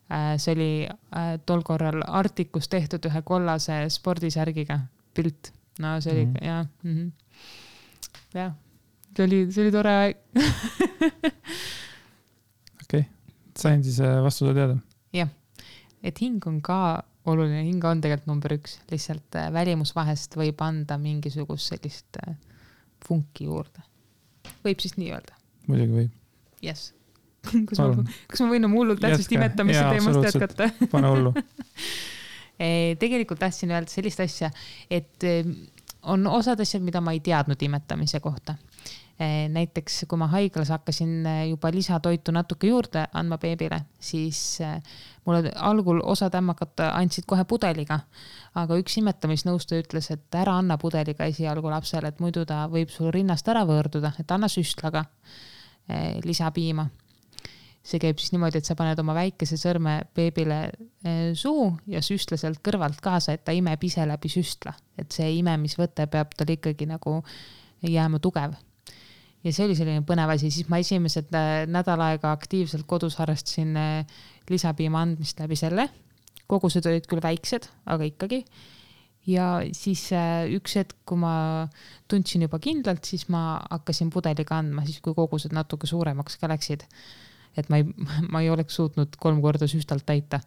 Äh, see oli äh, tol korral Arcticus tehtud ühe kollase spordisärgiga pilt. No see oli mm -hmm. jah mm -hmm., jah, see oli, see oli tore aeg (laughs) okei okay., sain siis äh, vastuse teada. jah, et hing on ka oluline, hing on tegelikult number üks, lihtsalt välimus vahest võib anda mingisugust sellist funki juurde. võib siis nii öelda muidugi võib. jess. (laughs) kas ma, kas ma võin oma hullult tähtsust imetamise teemast jätkata? pane hullu (laughs) tegelikult tahtsin öelda sellist asja, et on osad asjad, mida ma ei teadnud imetamise kohta. näiteks kui ma haiglas hakkasin juba lisatoitu natuke juurde andma beebile, siis mulle algul osad ämmakad andsid kohe pudeliga. aga üks imetamisnõustaja ütles, et ära anna pudeliga esialgu lapsele, et muidu ta võib sul rinnast ära võõrduda, et anna süstlaga Eh, lisapiima. See käib siis niimoodi, et sa paned oma väikese sõrme beebile eh, suhu ja süstla sealt kõrvalt kaasa, et ta imeb ise läbi süstla, et see imemisvõte peab tal ikkagi nagu jääma tugev ja see oli selline põnev asi, siis ma esimesed eh, nädal aega aktiivselt kodus harrastasin lisapiima andmist läbi selle. kogused olid küll väiksed, aga ikkagi ja siis üks hetk, kui ma tundsin juba kindlalt, siis ma hakkasin pudeliga andma, siis kui kogused natuke suuremaks ka läksid. Et ma ei, (laughs) ma ei oleks suutnud kolm korda süstalt täita.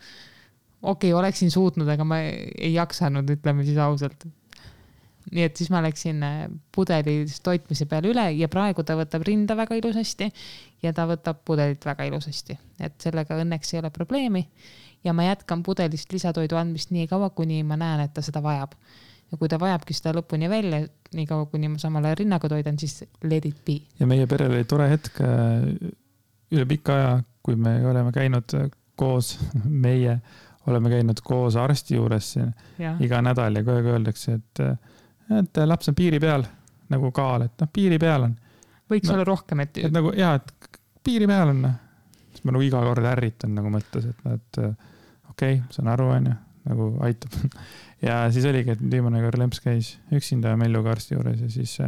okei okay,, oleksin suutnud, aga ma ei jaksanud, ütleme siis ausalt. nii et siis ma läksin äh, pudelis toitmise peale üle ja praegu ta võtab rinda väga ilusasti ja ta võtab pudelit väga ilusasti, et sellega õnneks ei ole probleemi. ja ma jätkan pudelist lisatoidu andmist nii kaua, kuni ma näen, et ta seda vajab. ja kui ta vajabki seda lõpuni välja, nii kaua, kuni ma samal ajal rinnaga toidan, siis let it be. ja meie perel oli tore hetk äh, üle pika aja, kui me oleme käinud koos, (laughs) meie oleme käinud koos arsti juures siin ja. iga nädal ja kogu aeg öeldakse, et, et laps on piiri peal nagu kaal, et noh, piiri peal on. võiks no, olla rohkem, et. et nagu ja, et piiri peal on. Noh. siis ma nagu iga kord ärritan nagu mõttes, et noh, et okei okay,, saan aru, onju, nagu aitab (laughs) ja siis oligi, et viimane kord Lemps käis üksinda Melluga arsti juures ja siis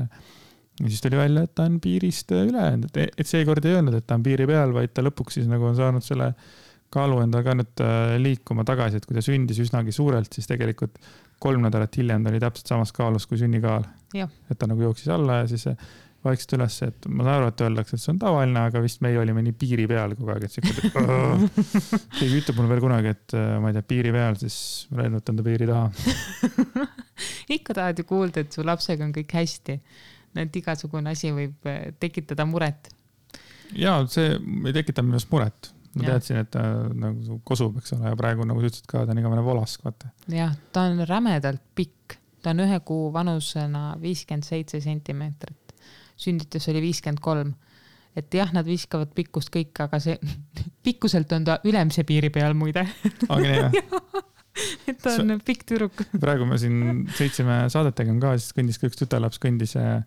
ja siis tuli välja, et ta on piirist üle, et, et seekord ei öelnud, et ta on piiri peal, vaid ta lõpuks siis nagu on saanud selle kaalu endal ka nüüd äh, liikuma tagasi, et kui ta sündis üsnagi suurelt, siis tegelikult kolm nädalat hiljem ta oli täpselt samas kaalus kui sünnikaal. et ta nagu jooksis alla ja siis äh, vaikselt üles, et ma saan aru, et öeldakse, et see on tavaline, aga vist meie olime nii piiri peal kogu aeg, et siuke. (laughs) keegi ütleb mulle veel kunagi, et äh, ma ei tea, piiri peal, siis ma lennutan ta piiri taha (laughs) ikka tahad ju kuulda, et su lapsega on kõik hästi. Et igasugune asi võib tekitada muret. ja see ei tekita minu arust muret ma teadsin, et ta nagu kosub, eks ole, ja praegu nagu sa ütlesid ka, ta on igavene volask, vaata. jah, ta on rämedalt pikk, ta on ühe kuu vanusena viiskümmend seitse sentimeetrit. sünnitus oli viiskümmend kolm. et jah, nad viskavad pikkust kõik, aga see, (laughs) pikkuselt on ta ülemise piiri peal muide. ongi nii või? (laughs) et ta on pikk tüdruk. praegu me siin sõitsime saadet tegema ka, siis kõndis ka üks tütarlaps kõndis äh,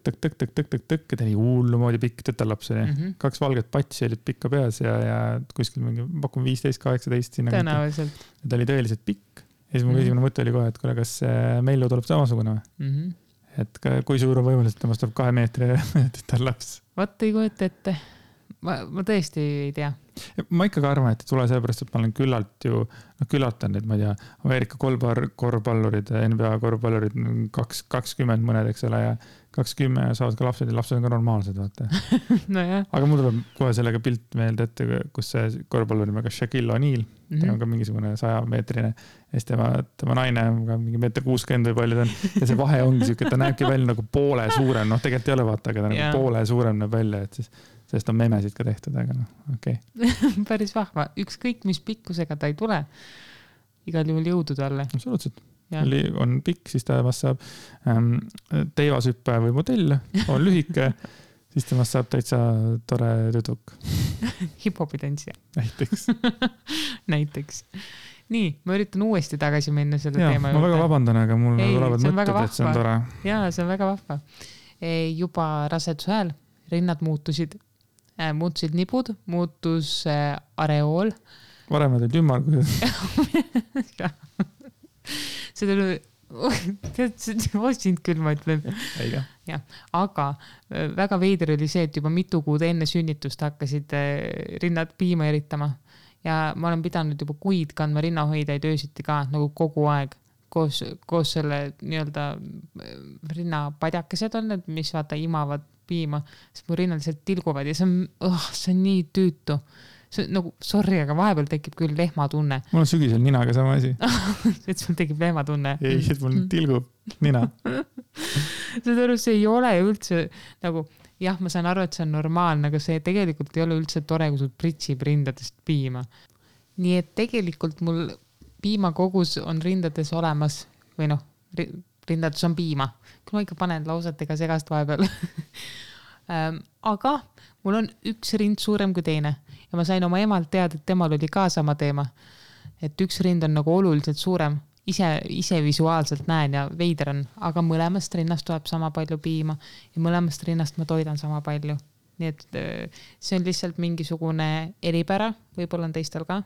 tõkk-tõkk-tõkk-tõkk-tõkk-tõkk ja ta oli hullumoodi pikk tütarlaps oli mm. -hmm. kaks valget patsi olid pikka peas ja, ja kuskil mingi, pakun viisteist, kaheksateist sinna. tõenäoliselt. ta oli tõeliselt pikk. ja siis mu mm -hmm. esimene mõte oli kohe, et kuule, kas Mellu tuleb samasugune või mm? -hmm. et kui suur on võimalus, et temast tuleb kahe meetri (laughs) tütarlaps? vot ei kujuta ette. ma, ma tõesti ei tea. Ma ikkagi arvan, et ei tule sellepärast, et ma olen küllalt ju, noh küllalt on need, ma ei tea, Ameerika korvpall, korvpallurid, NBA korvpallurid, kaks, kakskümmend mõned, eks ole, ja kakskümmend saavad ka lapsed ja lapsed on ka normaalsed, vaata (laughs) nojah. aga mul tuleb kohe sellega pilt meelde ette, kus see korvpallur nimega Shaquille O'Neal mm, -hmm. ta on mhm. ka mingisugune sajameetrine. ja siis tema, tema naine on ka mingi meeter kuuskümmend või palju ta on. ja see vahe ongi siuke, et ta näebki välja nagu poole suurem, noh, tegelikult ei ole vaata, aga ta yeah. nagu poole suurem näeb välja, et siis sellest on memesid ka tehtud, aga noh, okei okay. (laughs) päris vahva, ükskõik mis pikkusega ta ei tule. igal juhul jõudu talle. absoluutselt oli, on pikk, siis temast saab ähm, teivashüppe või modell, on lühike (laughs) siis temast saab täitsa tore tüdruk (laughs) hip-hopi tantsija. näiteks näiteks. nii, ma üritan uuesti tagasi minna selle ja, teema juurde. ma väga vabandan, aga mul Ei, tulevad mõtted, et see on tore. ja see on väga vahva. juba raseduse ajal rinnad muutusid muutusid nibud, muutus äh, areool. varem olid ümmargused seda tead, sind küll, ma ütlen. jah, aga äh, väga veider oli see, et juba mitu kuud enne sünnitust hakkasid äh, rinnad piima eritama ja ma olen pidanud juba kuid kandma rinnahoidjaid öösiti ka nagu kogu aeg koos, koos selle nii-öelda äh, rinnapadjakesed on need, mis vaata imavad piima, siis mu rinnad lihtsalt tilguvad ja see on oh,, see on nii tüütu see on nagu sorry, aga vahepeal tekib küll lehmatunne. mul on sügisel ninaga sama asi (laughs) et sul tekib lehmatunne? ei, et mul (laughs) tilgub nina saad aru, see ei ole üldse nagu jah, ma saan aru, et see on normaalne, aga see tegelikult ei ole üldse tore, kui sul pritsib rindadest piima. nii et tegelikult mul piimakogus on rindades olemas või noh, rindades on piima. küll ma ikka panen lausetega segast vahepeal (laughs) ähm, aga mul on üks rind suurem kui teine ja ma sain oma emalt teada, et temal oli ka sama teema. et üks rind on nagu oluliselt suurem, ise, ise visuaalselt näen ja veider on, aga mõlemast rinnast tuleb sama palju piima ja mõlemast rinnast ma toidan sama palju. nii et äh, see on lihtsalt mingisugune eripära, võib-olla on teistel ka.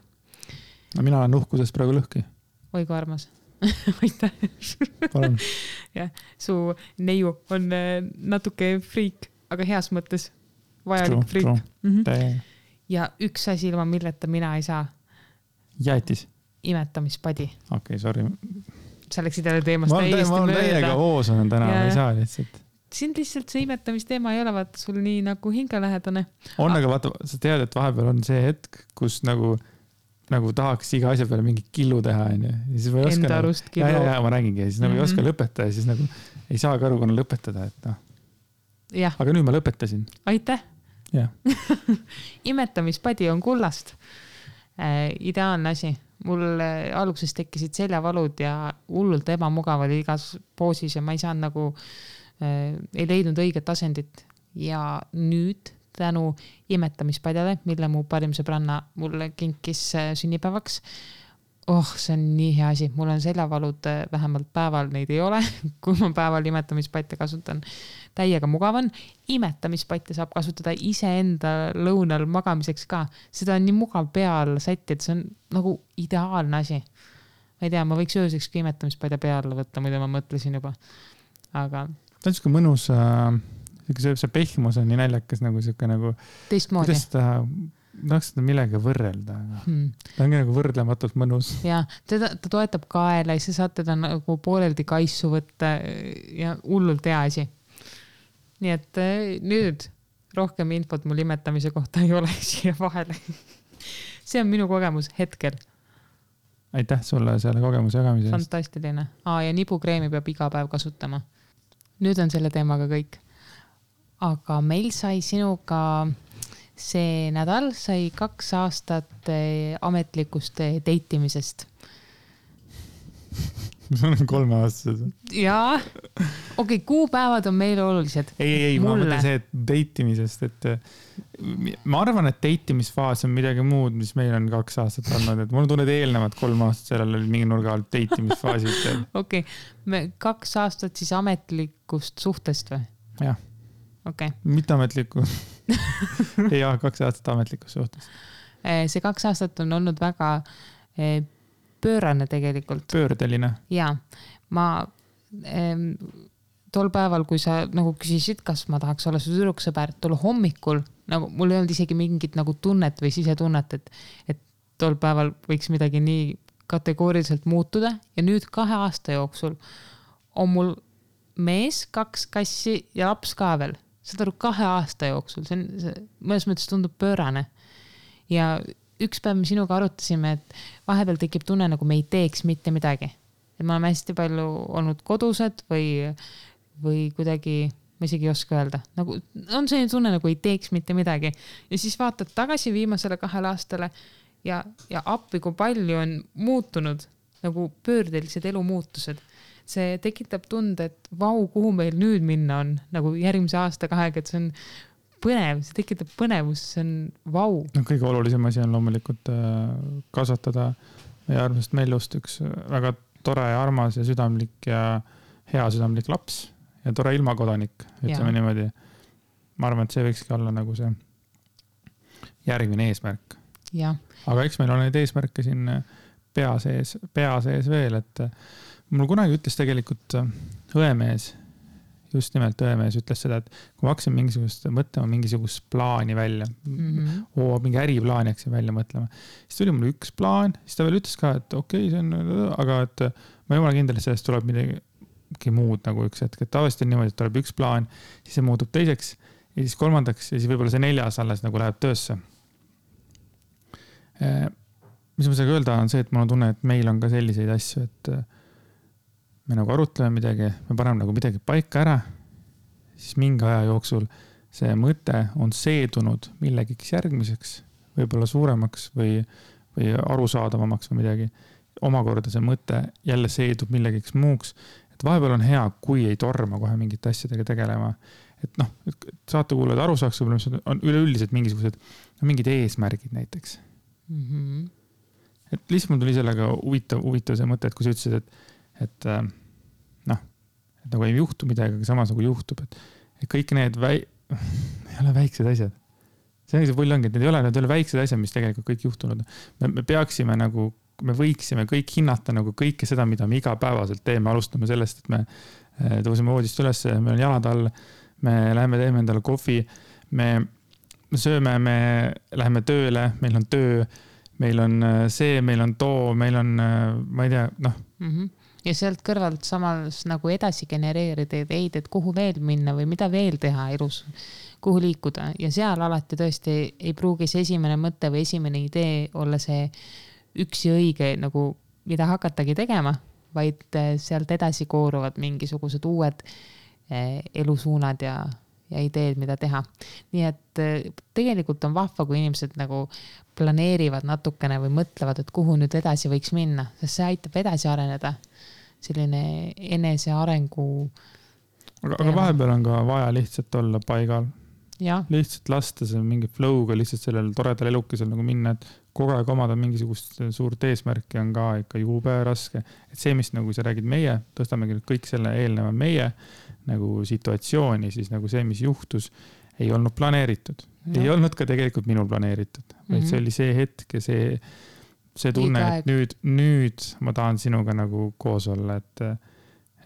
no mina olen uhkusest praegu lõhki. oi kui armas (laughs) aitäh. (laughs) jah, su neiu on äh, natuke friik, aga heas mõttes vajalik friik. Mm -hmm ja üks asi, ilma milleta mina ei saa. jäätis? imetamispadi. okei okay,, sorry. sa läksid jälle teemast täiesti mööda. ma olen täiega hoos olen täna, ma ei saa lihtsalt. sind lihtsalt see imetamisteema ei ole vaata sul nii nagu hingelähedane. on, aga vaata, sa tead, et vahepeal on see hetk, kus nagu nagu tahaks iga asja peale mingi killu teha, onju. ja siis ma ei oska. Enda arust killu. ja, ja, ja ma räägingi ja siis nagu mm -hmm. ei oska mhm. lõpetada ja siis nagu ei saagi aru, kuna lõpetada, et noh. aga nüüd ma lõpetasin. aitäh. (laughs) imetamispadi on kullast äh,. ideaalne asi mul äh, alguses tekkisid seljavalud ja hullult ebamugav oli igas poosis ja ma ei saanud nagu äh,, ei leidnud õiget asendit ja nüüd tänu imetamispadjale, mille mu parim sõbranna mulle kinkis äh, sünnipäevaks. oh, see on nii hea asi, mul on seljavalud äh, vähemalt päeval, neid ei ole (laughs) kui ma päeval imetamispatja kasutan. täiega mugav on, imetamispatja saab kasutada iseenda lõunal magamiseks ka, seda on nii mugav peal sättida, see on nagu ideaalne asi. ma ei tea, ma võiks ööseks ka imetamispadja peale võtta, muidu ma mõtlesin juba, aga. ta on sihuke mõnus äh see, see pehmus on nii naljakas nagu sihuke nagu. kuidas seda, tahaks seda millegagi võrrelda, aga hmm. ta ongi nagu võrdlematult mõnus. ja teda, ta toetab kaela ja sa saad teda nagu pooleldi kaisu võtta ja hullult hea asi. nii et eh, nüüd rohkem infot mul imetamise kohta ei ole (laughs) siia vahele see on minu kogemus hetkel aitäh sulle selle kogemuse jagamise eest. fantastiline. aa, ja nibukreemi peab iga päev kasutama. nüüd on selle teemaga kõik aga meil sai sinuga see nädal sai kaks aastat eh, ametlikust date imisest me oleme kolmeaastased. jaa, okei okay,, kuupäevad on meile olulised. ei, ei, ei, ma mõtlen see, date imisest, et eh, ma arvan, et date imisfaas on midagi muud, mis meil on kaks aastat olnud, et mul on tunne, et eelnevad kolm aastat sellel olid mingi nurga alt date imisfaasid. (laughs) okei okay., me kaks aastat siis ametlikust suhtest või? jah okay.. mitteametlikku jah, (laughs) kaks aastat ametlikus suhtes. Eh, see kaks aastat on olnud väga eh, pöörane tegelikult. pöördeline. ja, ma ähm, tol päeval, kui sa nagu küsisid, kas ma tahaks olla su tüdruksõber, tol hommikul nagu mul ei olnud isegi mingit nagu tunnet või sisetunnet, et, et tol päeval võiks midagi nii kategooriliselt muutuda ja nüüd kahe aasta jooksul on mul mees, kaks kassi ja laps ka veel saad aru, kahe aasta jooksul, see on, see mõnes mõttes tundub pöörane. ja üks päev me sinuga arutasime, et vahepeal tekib tunne, nagu me ei teeks mitte midagi. et me oleme hästi palju olnud kodused või, või kuidagi, ma isegi ei oska öelda, nagu on selline tunne, nagu ei teeks mitte midagi. ja siis vaatad tagasi viimasele kahele aastale ja, ja appi, kui palju on muutunud nagu pöördelised elumuutused see tekitab tunde, et vau, kuhu meil nüüd minna on nagu järgmise aasta-kahega, et see on põnev, see tekitab põnevust, see on vau. no kõige olulisem asi on loomulikult äh, kasvatada meie armsast Meljust üks väga tore ja armas ja südamlik ja heasüdamlik laps ja tore ilmakodanik, ütleme ja. niimoodi. ma arvan, et see võikski olla nagu see järgmine eesmärk. aga eks meil on neid eesmärke siin pea sees, pea sees veel, et mul kunagi ütles tegelikult äh, õemees, just nimelt õemees ütles seda, et kui ma hakkasin mingisugust mõtlema, mingisugust plaani välja mm, -hmm. oo, mingi äriplaan hakkasin välja mõtlema, siis tuli mul üks plaan, siis ta veel ütles ka, et okei okay,, see on, aga et ma olen jumala kindel, et sellest tuleb midagi muud nagu üks hetk, et tavaliselt on niimoodi, et tuleb üks plaan, siis see muutub teiseks ja siis kolmandaks ja siis võib-olla see neljas alles nagu läheb töösse. Äh, mis ma sellega öelda, on see, et mul on tunne, et meil on ka selliseid asju, et me nagu arutleme midagi, me paneme nagu midagi paika ära, siis mingi aja jooksul see mõte on seedunud millegiks järgmiseks, võib-olla suuremaks või, või arusaadavamaks või midagi. omakorda see mõte jälle seedub millegiks muuks. et vahepeal on hea, kui ei torma kohe mingite asjadega tegelema. et noh, saatekuulajad aru saaks võib-olla, mis on üleüldiselt mingisugused, no mingid eesmärgid näiteks mm. -hmm. et lihtsalt mul tuli sellega huvitav, huvitav see mõte, et kui sa ütlesid, et et äh, noh, et nagu ei juhtu midagi, aga samas nagu juhtub, et, et kõik need väi-, (laughs) ei ole väiksed asjad. see ongi see pull ongi, et need ei ole, need ei ole väiksed asjad, mis tegelikult kõik juhtunud. me, me peaksime nagu, me võiksime kõik hinnata nagu kõike seda, mida me igapäevaselt teeme, alustame sellest, et me äh, tõuseme voodist üles, meil on jalad all, me läheme teeme endale kohvi, me sööme, me läheme tööle, meil on töö, meil on äh, see, meil on too, meil on, ma ei tea, noh mm -hmm ja sealt kõrvalt samas nagu edasi genereerida ideid, et kuhu veel minna või mida veel teha elus, kuhu liikuda ja seal alati tõesti ei pruugi see esimene mõte või esimene idee olla see üksi õige nagu, mida hakatagi tegema, vaid äh, sealt edasi kooruvad mingisugused uued äh, elusuunad ja, ja ideed, mida teha. nii et äh, tegelikult on vahva, kui inimesed nagu planeerivad natukene või mõtlevad, et kuhu nüüd edasi võiks minna, sest see aitab edasi areneda. Selline enesearengu. aga, aga vahepeal on ka vaja lihtsalt olla paigal lihtsalt lasta see mingi flow'ga lihtsalt sellel toredal elukesel nagu minna, et kogu aeg omada mingisugust suurt eesmärki on ka ikka jube raske. et see, mis nagu sa räägid, meie tõstamegi nüüd kõik selle eelneva meie nagu situatsiooni, siis nagu see, mis juhtus, ei olnud planeeritud. ei olnud ka tegelikult minul planeeritud, vaid mm -hmm. see oli see hetk ja see, see tunne, et nüüd, nüüd ma tahan sinuga nagu koos olla, et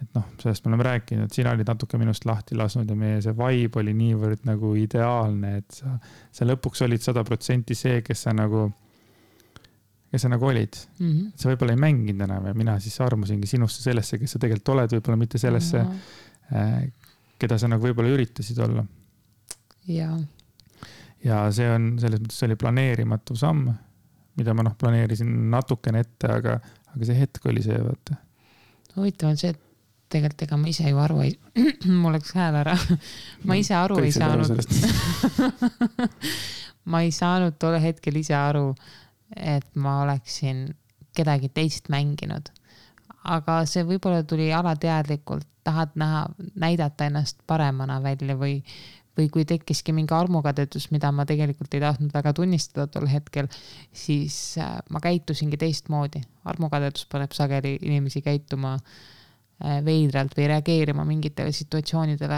et noh, sellest me oleme rääkinud, sina olid natuke minust lahti lasknud ja meie see vibe oli niivõrd nagu ideaalne, et sa, sa lõpuks olid sada protsenti see, kes sa nagu, kes sa nagu olid mm. -hmm. sa võib-olla ei mänginud enam ja mina siis armusingi sinusse sellesse, kes sa tegelikult oled, võib-olla mitte sellesse mm, -hmm. keda sa nagu võib-olla üritasid olla. ja. ja see on, selles mõttes oli planeerimatu samm, mida ma noh, planeerisin natukene ette, aga, aga see hetk oli see, vaata huvitav on see, et tegelikult ega ma ise ju aru ei, (clears throat) mul läks hääl ära. ma ise aru Kõik ei saanud (laughs) ma ei saanud tol hetkel ise aru, et ma oleksin kedagi teist mänginud. aga see võib-olla tuli alateadlikult, tahad näha, näidata ennast paremana välja või, või kui tekkiski mingi armukadedus, mida ma tegelikult ei tahtnud väga tunnistada tol hetkel, siis äh, ma käitusingi teistmoodi. armukadedus paneb sageli inimesi käituma Äh, veidralt või reageerima mingitele situatsioonidele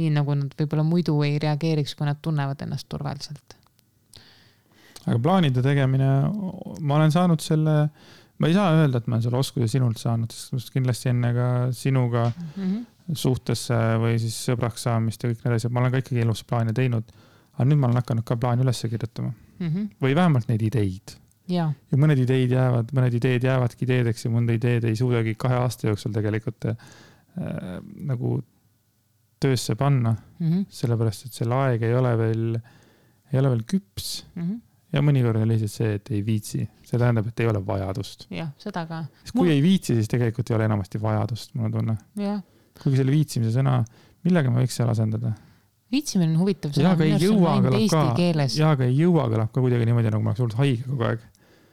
nii, nagu nad võib-olla muidu ei reageeriks, kui nad tunnevad ennast turvaliselt. aga plaanide tegemine, ma olen saanud selle, ma ei saa öelda, et ma olen selle oskuse sinult saanud, sest kindlasti enne ka sinuga mm -hmm. Suhtesse või siis sõbraks saamist ja kõik need asjad, ma olen ka ikkagi elus plaane teinud. aga nüüd ma olen hakanud ka plaani üles kirjutama mm. -hmm. või vähemalt neid ideid ja, mõned ideed jäävad, mõned ideed jäävadki ideedeks ja mõnda ideed ei suudagi kahe aasta jooksul tegelikult äh, nagu töösse panna mm. -hmm. sellepärast, et selle aeg ei ole veel, ei ole veel küps mm. -hmm. ja mõnikord on lihtsalt see, et ei viitsi, see tähendab, et ei ole vajadust. jah, seda ka. kui Mul... ei viitsi, siis tegelikult ei ole enamasti vajadust, mul on tunne. Kuigi selle viitsimise sõna, millega me võiks seal asendada? viitsimine on huvitav sõna. jaa, aga ei jõua kõlab ka, jaa, aga ei jõua kõlab ka kuidagi niimoodi, nagu ma oleks hullult haige kogu aeg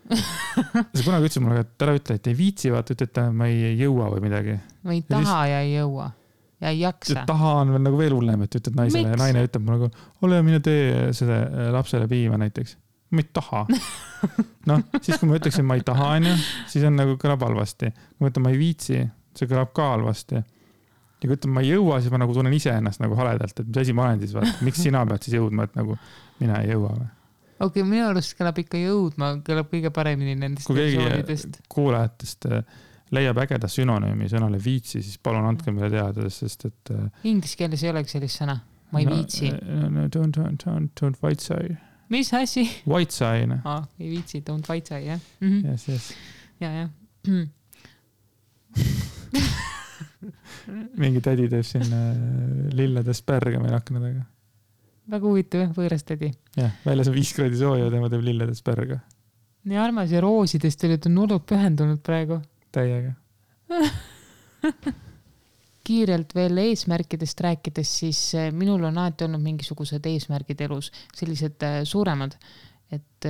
(laughs) sa kunagi ütlesid mulle, et ära ütle, et ei viitsi, vaata, ütle, et ma ei jõua või midagi. või ei taha ja, ja ei jõua ja ei jaksa. taha on veel nagu veel hullem, et ütled naisele ja naine ütleb mulle nagu, ole mine tee seda äh, lapsele piima näiteks. ma ei taha. (laughs) noh, siis kui ma ütleksin, ma ei taha, onju, siis on nagu kõlab halvasti. kui ma ütlen, ma ei viitsi, see kõlab ka halvasti. Ja kui ütlen, ma ei jõua, siis ma nagu tunnen iseennast nagu haledalt, et mis asi ma olen siis, vaata, miks sina pead siis jõudma, et nagu mina ei jõua või okei okay,, minu arust kõlab ikka jõudma, kõlab kõige paremini nendest kui keegi kuulajatest äh, leiab ägeda sünonüümi sõnale viitsi, siis palun andke meile teada, sest et. Äh, Inglise keeles ei olegi sellist sõna, ma ei no, viitsi. no, no don't, don't, don't, don't white say. mis asi? White say. aa, ei viitsi, don't white say, jah -hmm.. Yes, yes. ja, jah (clears throat) (laughs) mingi tädi teeb siin äh, lilledest pärge meil akna taga väga huvitav jah, võõras tädi. jah, väljas on viis kraadi sooja, tema teeb lilledest pärga. nii armas ja roosidest oli ta hullult pühendunud praegu. täiega (laughs) kiirelt veel eesmärkidest rääkides, siis eh, minul on alati olnud mingisugused eesmärgid elus, sellised eh, suuremad. et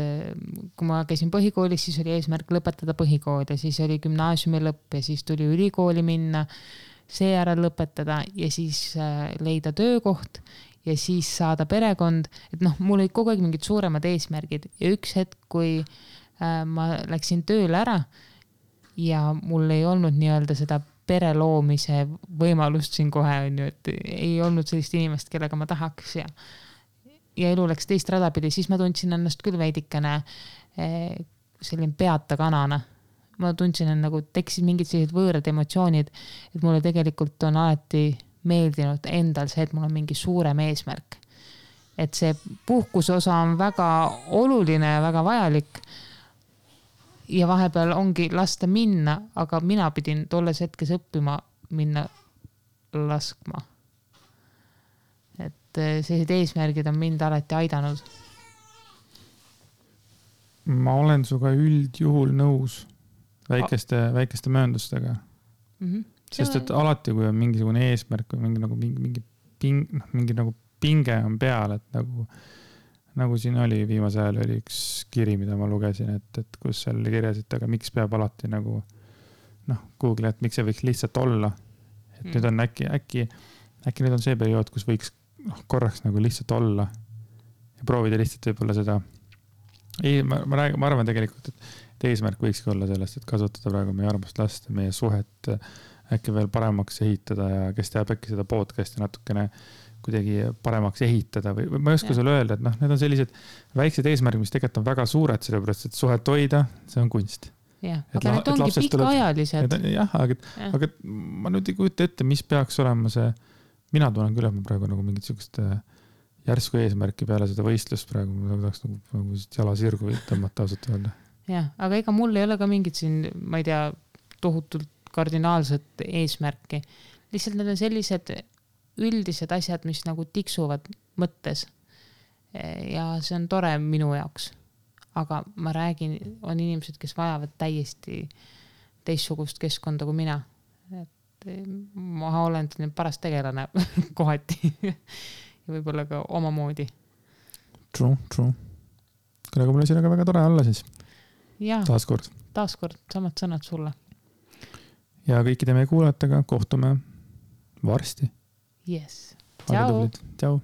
kui ma käisin põhikoolis, siis oli eesmärk lõpetada põhikool ja siis oli gümnaasiumi lõpp ja siis tuli ülikooli minna, seejärel lõpetada ja siis leida töökoht ja siis saada perekond, et noh, mul olid kogu aeg mingid suuremad eesmärgid ja üks hetk, kui äh, ma läksin tööle ära ja mul ei olnud nii-öelda seda pere loomise võimalust siin kohe onju, et ei olnud sellist inimest, kellega ma tahaks ja ja elu läks teist rada pidi, siis ma tundsin ennast küll veidikene eh, selline peata kanana. Ma tundsin, et nagu tekkisid mingid sellised võõrad emotsioonid, et mulle tegelikult on alati meeldinud endal see, et mul on mingi suurem eesmärk. et see puhkuse osa on väga oluline ja väga vajalik. ja vahepeal ongi lasta minna, aga mina pidin tolles hetkes õppima minna laskma. et eh, sellised eesmärgid on mind alati aidanud ma olen sinuga üldjuhul nõus väikeste, väikeste mööndustega mm. -hmm. sest et alati, kui on mingisugune eesmärk või mingi nagu mingi, mingi ping, noh, mingi nagu pinge on peal, et nagu, nagu siin oli viimasel ajal oli üks kiri, mida ma lugesin, et, et kus seal oli kirjas, et aga miks peab alati nagu noh, Google'i, et miks see võiks lihtsalt olla. et mm. nüüd on äkki, äkki, äkki nüüd on see periood, kus võiks noh, korraks nagu lihtsalt olla ja proovida lihtsalt võib-olla seda. ei, ma, ma räägin, ma arvan tegelikult, et, et eesmärk võikski olla sellest, et kasutada praegu meie armast last meie suhet äh, äkki veel paremaks ehitada ja kes teab, äkki seda podcast'i natukene kuidagi paremaks ehitada või, või ma ei oska sulle öelda, et noh, need on sellised väiksed eesmärgid, mis tegelikult on väga suured, sellepärast et suhet hoida, see on kunst jah, aga need ongi pikaajalised. jah, aga, aga ma nüüd ei kujuta ette, mis peaks olema see, mina tunnen küll, et ma praegu nagu mingit siukest äh, järsku eesmärki peale seda võistlust praegu, ma tahaks nagu, nagu jala sirgu tõmmata ausalt öelda. Jah, aga ega mul ei ole ka mingit siin, ma ei tea, tohutult kardinaalset eesmärki. lihtsalt need on sellised üldised asjad, mis nagu tiksuvad mõttes. ja see on tore minu jaoks aga ma räägin, on inimesed, kes vajavad täiesti teistsugust keskkonda kui mina. et eh, ma olen paras tegelane (laughs) kohati ja võib-olla ka omamoodi. True, true. kuule, aga mul oli sinuga väga tore olla siis. Taaskord. taaskord, samad sõnad sulle. ja kõikide meie kuulajatega kohtume varsti. jess. tšau. tšau.